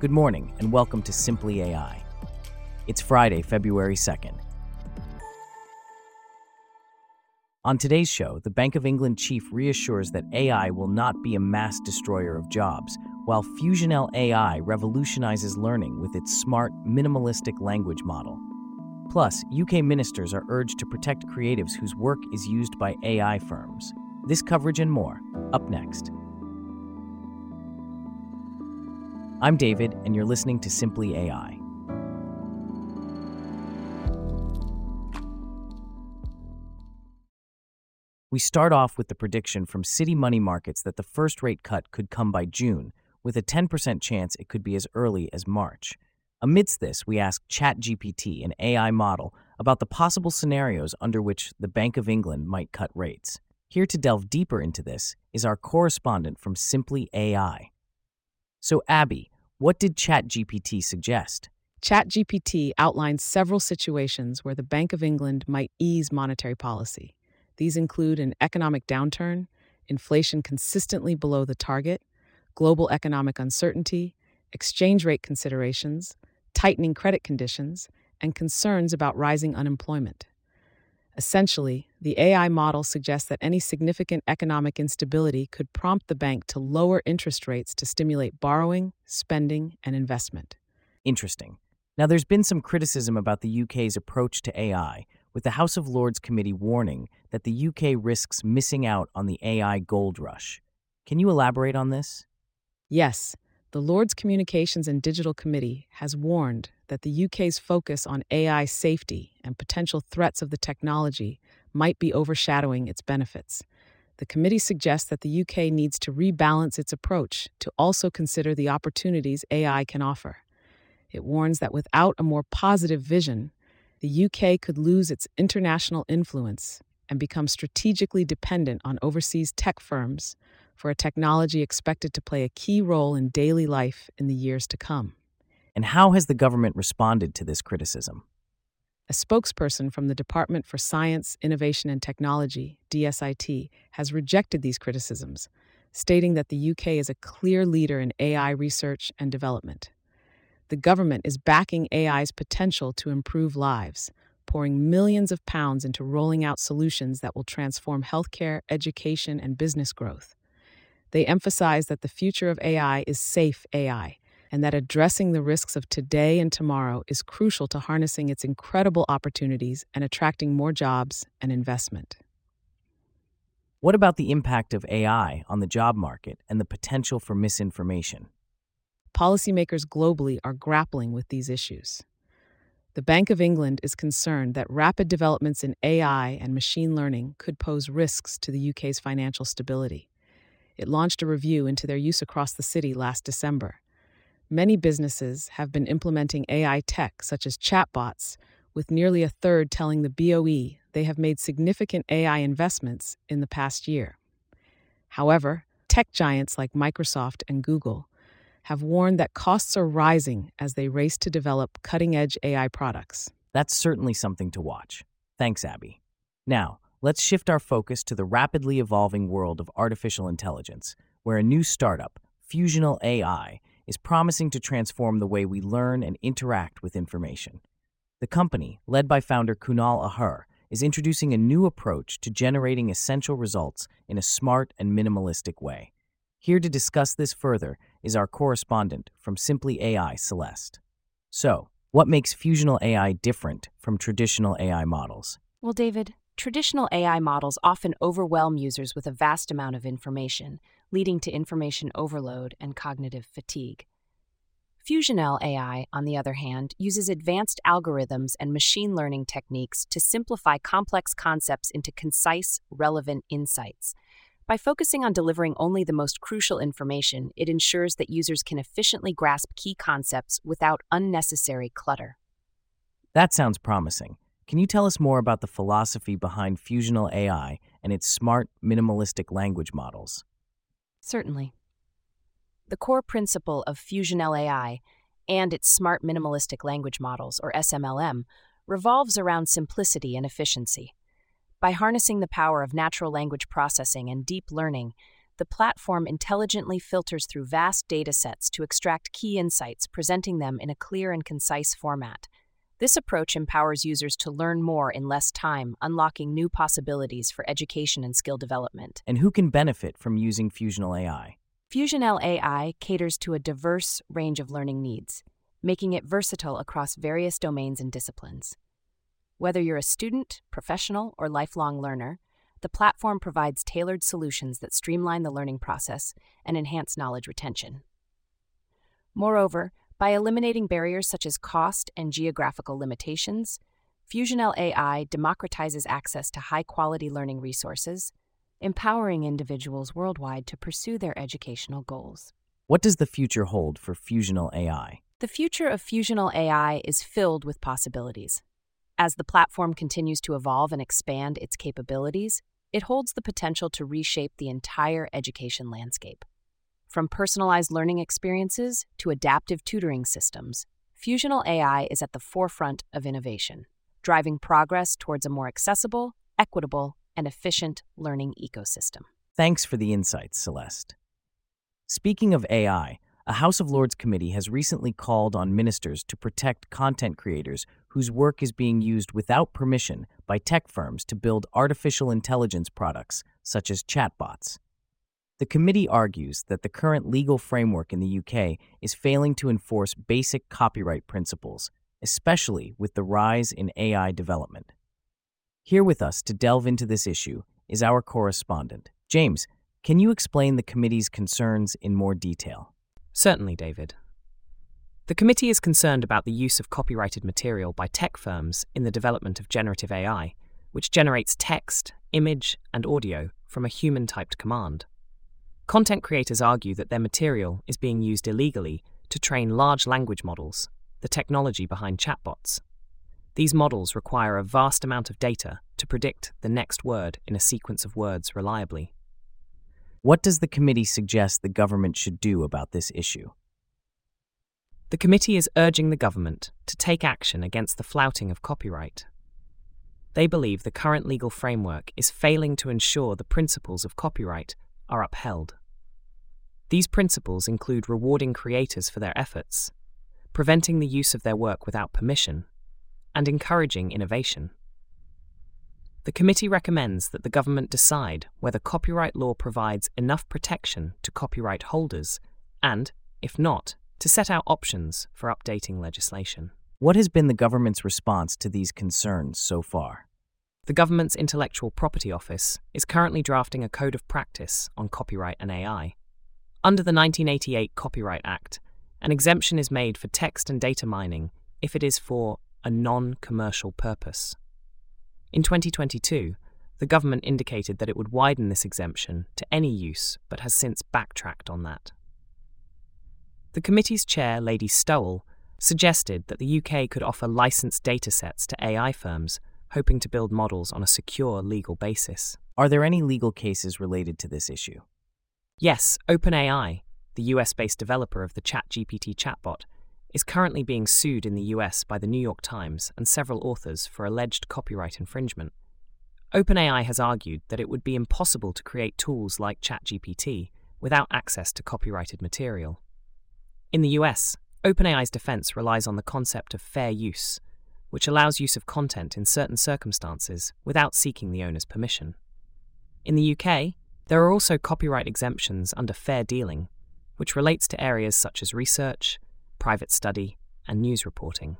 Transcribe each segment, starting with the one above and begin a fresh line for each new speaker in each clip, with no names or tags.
Good morning, and welcome to Simply AI. It's Friday, February 2nd. On today's show, the Bank of England chief reassures that AI will not be a mass destroyer of jobs, while FusionL AI revolutionizes learning with its smart, minimalistic language model. Plus, UK ministers are urged to protect creatives whose work is used by AI firms. This coverage and more, up next. I'm David, and you're listening to Simply AI. We start off with the prediction from City Money Markets that the first rate cut could come by June, with a 10% chance it could be as early as March. Amidst this, we ask ChatGPT, an AI model, about the possible scenarios under which the Bank of England might cut rates. Here to delve deeper into this is our correspondent from Simply AI. So, Abby, what did ChatGPT suggest?
ChatGPT outlines several situations where the Bank of England might ease monetary policy. These include an economic downturn, inflation consistently below the target, global economic uncertainty, exchange rate considerations, tightening credit conditions, and concerns about rising unemployment. Essentially, the AI model suggests that any significant economic instability could prompt the bank to lower interest rates to stimulate borrowing, spending, and investment.
Interesting. Now, there's been some criticism about the UK's approach to AI, with the House of Lords Committee warning that the UK risks missing out on the AI gold rush. Can you elaborate on this?
Yes, the Lords Communications and Digital Committee has warned that the UK's focus on AI safety and potential threats of the technology might be overshadowing its benefits. The committee suggests that the UK needs to rebalance its approach to also consider the opportunities AI can offer. It warns that without a more positive vision, the UK could lose its international influence and become strategically dependent on overseas tech firms for a technology expected to play a key role in daily life in the years to come.
And how has the government responded to this criticism?
A spokesperson from the Department for Science, Innovation and Technology, DSIT, has rejected these criticisms, stating that the UK is a clear leader in AI research and development. The government is backing AI's potential to improve lives, pouring millions of pounds into rolling out solutions that will transform healthcare, education, and business growth. They emphasize that the future of AI is safe AI and that addressing the risks of today and tomorrow is crucial to harnessing its incredible opportunities and attracting more jobs and investment.
What about the impact of AI on the job market and the potential for misinformation?
Policymakers globally are grappling with these issues. The Bank of England is concerned that rapid developments in AI and machine learning could pose risks to the UK's financial stability. It launched a review into their use across the city last December Many businesses have been implementing AI tech, such as chatbots, with nearly a third telling the BOE they have made significant AI investments in the past year. However, tech giants like Microsoft and Google have warned that costs are rising as they race to develop cutting edge AI products.
That's certainly something to watch. Thanks, Abby. Now, let's shift our focus to the rapidly evolving world of artificial intelligence, where a new startup, FusionL AI, is promising to transform the way we learn and interact with information. The company, led by founder Kunal Ahur, is introducing a new approach to generating essential results in a smart and minimalistic way. Here to discuss this further is our correspondent from Simply AI, Celeste. So, what makes FusionL AI different from traditional AI models?
Well, David, traditional AI models often overwhelm users with a vast amount of information leading to information overload and cognitive fatigue. FusionL AI, on the other hand, uses advanced algorithms and machine learning techniques to simplify complex concepts into concise, relevant insights. By focusing on delivering only the most crucial information, it ensures that users can efficiently grasp key concepts without unnecessary clutter.
That sounds promising. Can you tell us more about the philosophy behind FusionL AI and its smart, minimalistic language models?
Certainly. The core principle of FusionL AI and its smart minimalistic language models, or SMLM, revolves around simplicity and efficiency. By harnessing the power of natural language processing and deep learning, the platform intelligently filters through vast data sets to extract key insights, presenting them in a clear and concise format. This approach empowers users to learn more in less time, unlocking new possibilities for education and skill development.
And who can benefit from using FusionL AI?
FusionL AI caters to a diverse range of learning needs, making it versatile across various domains and disciplines. Whether you're a student, professional, or lifelong learner, the platform provides tailored solutions that streamline the learning process and enhance knowledge retention. Moreover, by eliminating barriers such as cost and geographical limitations, FusionL AI democratizes access to high quality learning resources, empowering individuals worldwide to pursue their educational goals.
What does the future hold for FusionL AI?
The future of FusionL AI is filled with possibilities. As the platform continues to evolve and expand its capabilities, it holds the potential to reshape the entire education landscape. From personalized learning experiences to adaptive tutoring systems, FusionL AI is at the forefront of innovation, driving progress towards a more accessible, equitable, and efficient learning ecosystem.
Thanks for the insights, Celeste. Speaking of AI, a House of Lords committee has recently called on ministers to protect content creators whose work is being used without permission by tech firms to build artificial intelligence products, such as chatbots. The committee argues that the current legal framework in the UK is failing to enforce basic copyright principles, especially with the rise in AI development. Here with us to delve into this issue is our correspondent. James, can you explain the committee's concerns in more detail?
Certainly, David. The committee is concerned about the use of copyrighted material by tech firms in the development of generative AI, which generates text, image, and audio from a human typed command. Content creators argue that their material is being used illegally to train large language models, the technology behind chatbots. These models require a vast amount of data to predict the next word in a sequence of words reliably.
What does the committee suggest the government should do about this issue?
The committee is urging the government to take action against the flouting of copyright. They believe the current legal framework is failing to ensure the principles of copyright are upheld. These principles include rewarding creators for their efforts, preventing the use of their work without permission, and encouraging innovation. The committee recommends that the government decide whether copyright law provides enough protection to copyright holders and, if not, to set out options for updating legislation.
What has been the government's response to these concerns so far?
The government's Intellectual Property Office is currently drafting a code of practice on copyright and AI. Under the 1988 Copyright Act, an exemption is made for text and data mining if it is for a non commercial purpose. In 2022, the government indicated that it would widen this exemption to any use, but has since backtracked on that. The committee's chair, Lady Stowell, suggested that the UK could offer licensed datasets to AI firms hoping to build models on a secure legal basis.
Are there any legal cases related to this issue?
Yes, OpenAI, the US based developer of the ChatGPT chatbot, is currently being sued in the US by the New York Times and several authors for alleged copyright infringement. OpenAI has argued that it would be impossible to create tools like ChatGPT without access to copyrighted material. In the US, OpenAI's defense relies on the concept of fair use, which allows use of content in certain circumstances without seeking the owner's permission. In the UK, there are also copyright exemptions under fair dealing, which relates to areas such as research, private study, and news reporting.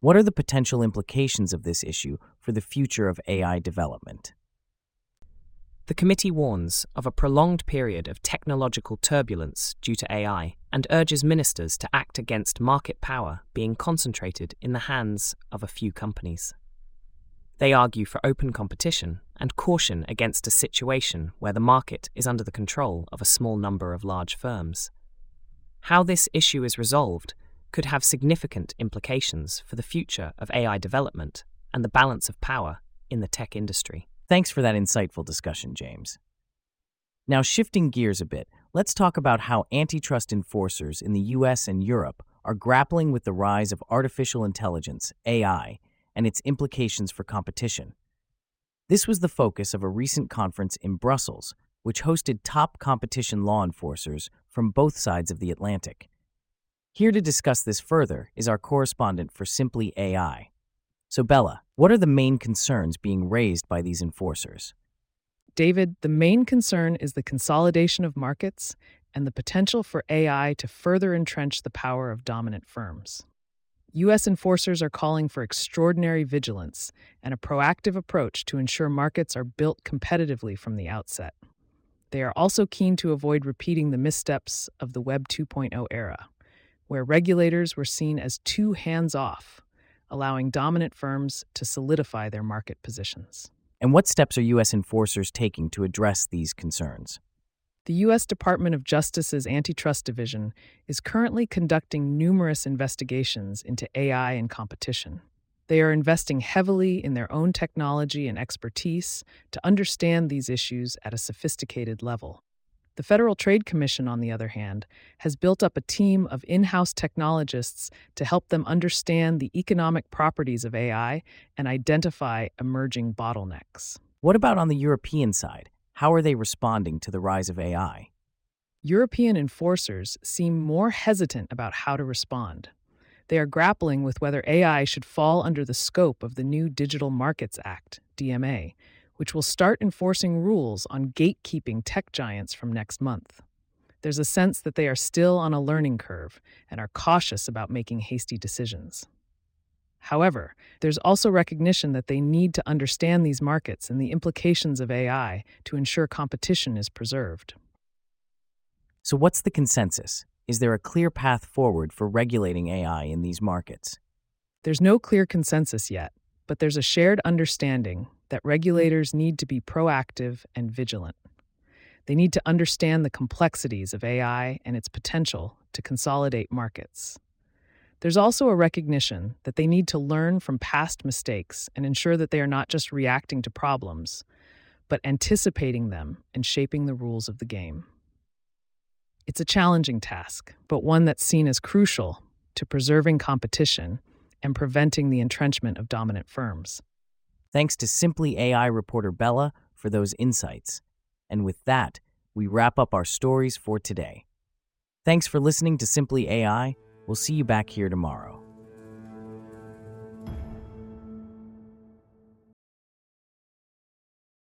What are the potential implications of this issue for the future of AI development?
The committee warns of a prolonged period of technological turbulence due to AI and urges ministers to act against market power being concentrated in the hands of a few companies. They argue for open competition and caution against a situation where the market is under the control of a small number of large firms. How this issue is resolved could have significant implications for the future of AI development and the balance of power in the tech industry.
Thanks for that insightful discussion, James. Now, shifting gears a bit, let's talk about how antitrust enforcers in the US and Europe are grappling with the rise of artificial intelligence, AI, and its implications for competition. This was the focus of a recent conference in Brussels, which hosted top competition law enforcers from both sides of the Atlantic. Here to discuss this further is our correspondent for Simply AI. So, Bella, what are the main concerns being raised by these enforcers?
David, the main concern is the consolidation of markets and the potential for AI to further entrench the power of dominant firms. U.S. enforcers are calling for extraordinary vigilance and a proactive approach to ensure markets are built competitively from the outset. They are also keen to avoid repeating the missteps of the Web 2.0 era, where regulators were seen as too hands off, allowing dominant firms to solidify their market positions.
And what steps are U.S. enforcers taking to address these concerns?
The U.S. Department of Justice's Antitrust Division is currently conducting numerous investigations into AI and competition. They are investing heavily in their own technology and expertise to understand these issues at a sophisticated level. The Federal Trade Commission, on the other hand, has built up a team of in house technologists to help them understand the economic properties of AI and identify emerging bottlenecks.
What about on the European side? How are they responding to the rise of AI?
European enforcers seem more hesitant about how to respond. They are grappling with whether AI should fall under the scope of the new Digital Markets Act, DMA, which will start enforcing rules on gatekeeping tech giants from next month. There's a sense that they are still on a learning curve and are cautious about making hasty decisions. However, there's also recognition that they need to understand these markets and the implications of AI to ensure competition is preserved.
So, what's the consensus? Is there a clear path forward for regulating AI in these markets?
There's no clear consensus yet, but there's a shared understanding that regulators need to be proactive and vigilant. They need to understand the complexities of AI and its potential to consolidate markets. There's also a recognition that they need to learn from past mistakes and ensure that they are not just reacting to problems, but anticipating them and shaping the rules of the game. It's a challenging task, but one that's seen as crucial to preserving competition and preventing the entrenchment of dominant firms.
Thanks to Simply AI reporter Bella for those insights. And with that, we wrap up our stories for today. Thanks for listening to Simply AI We'll see you back here tomorrow.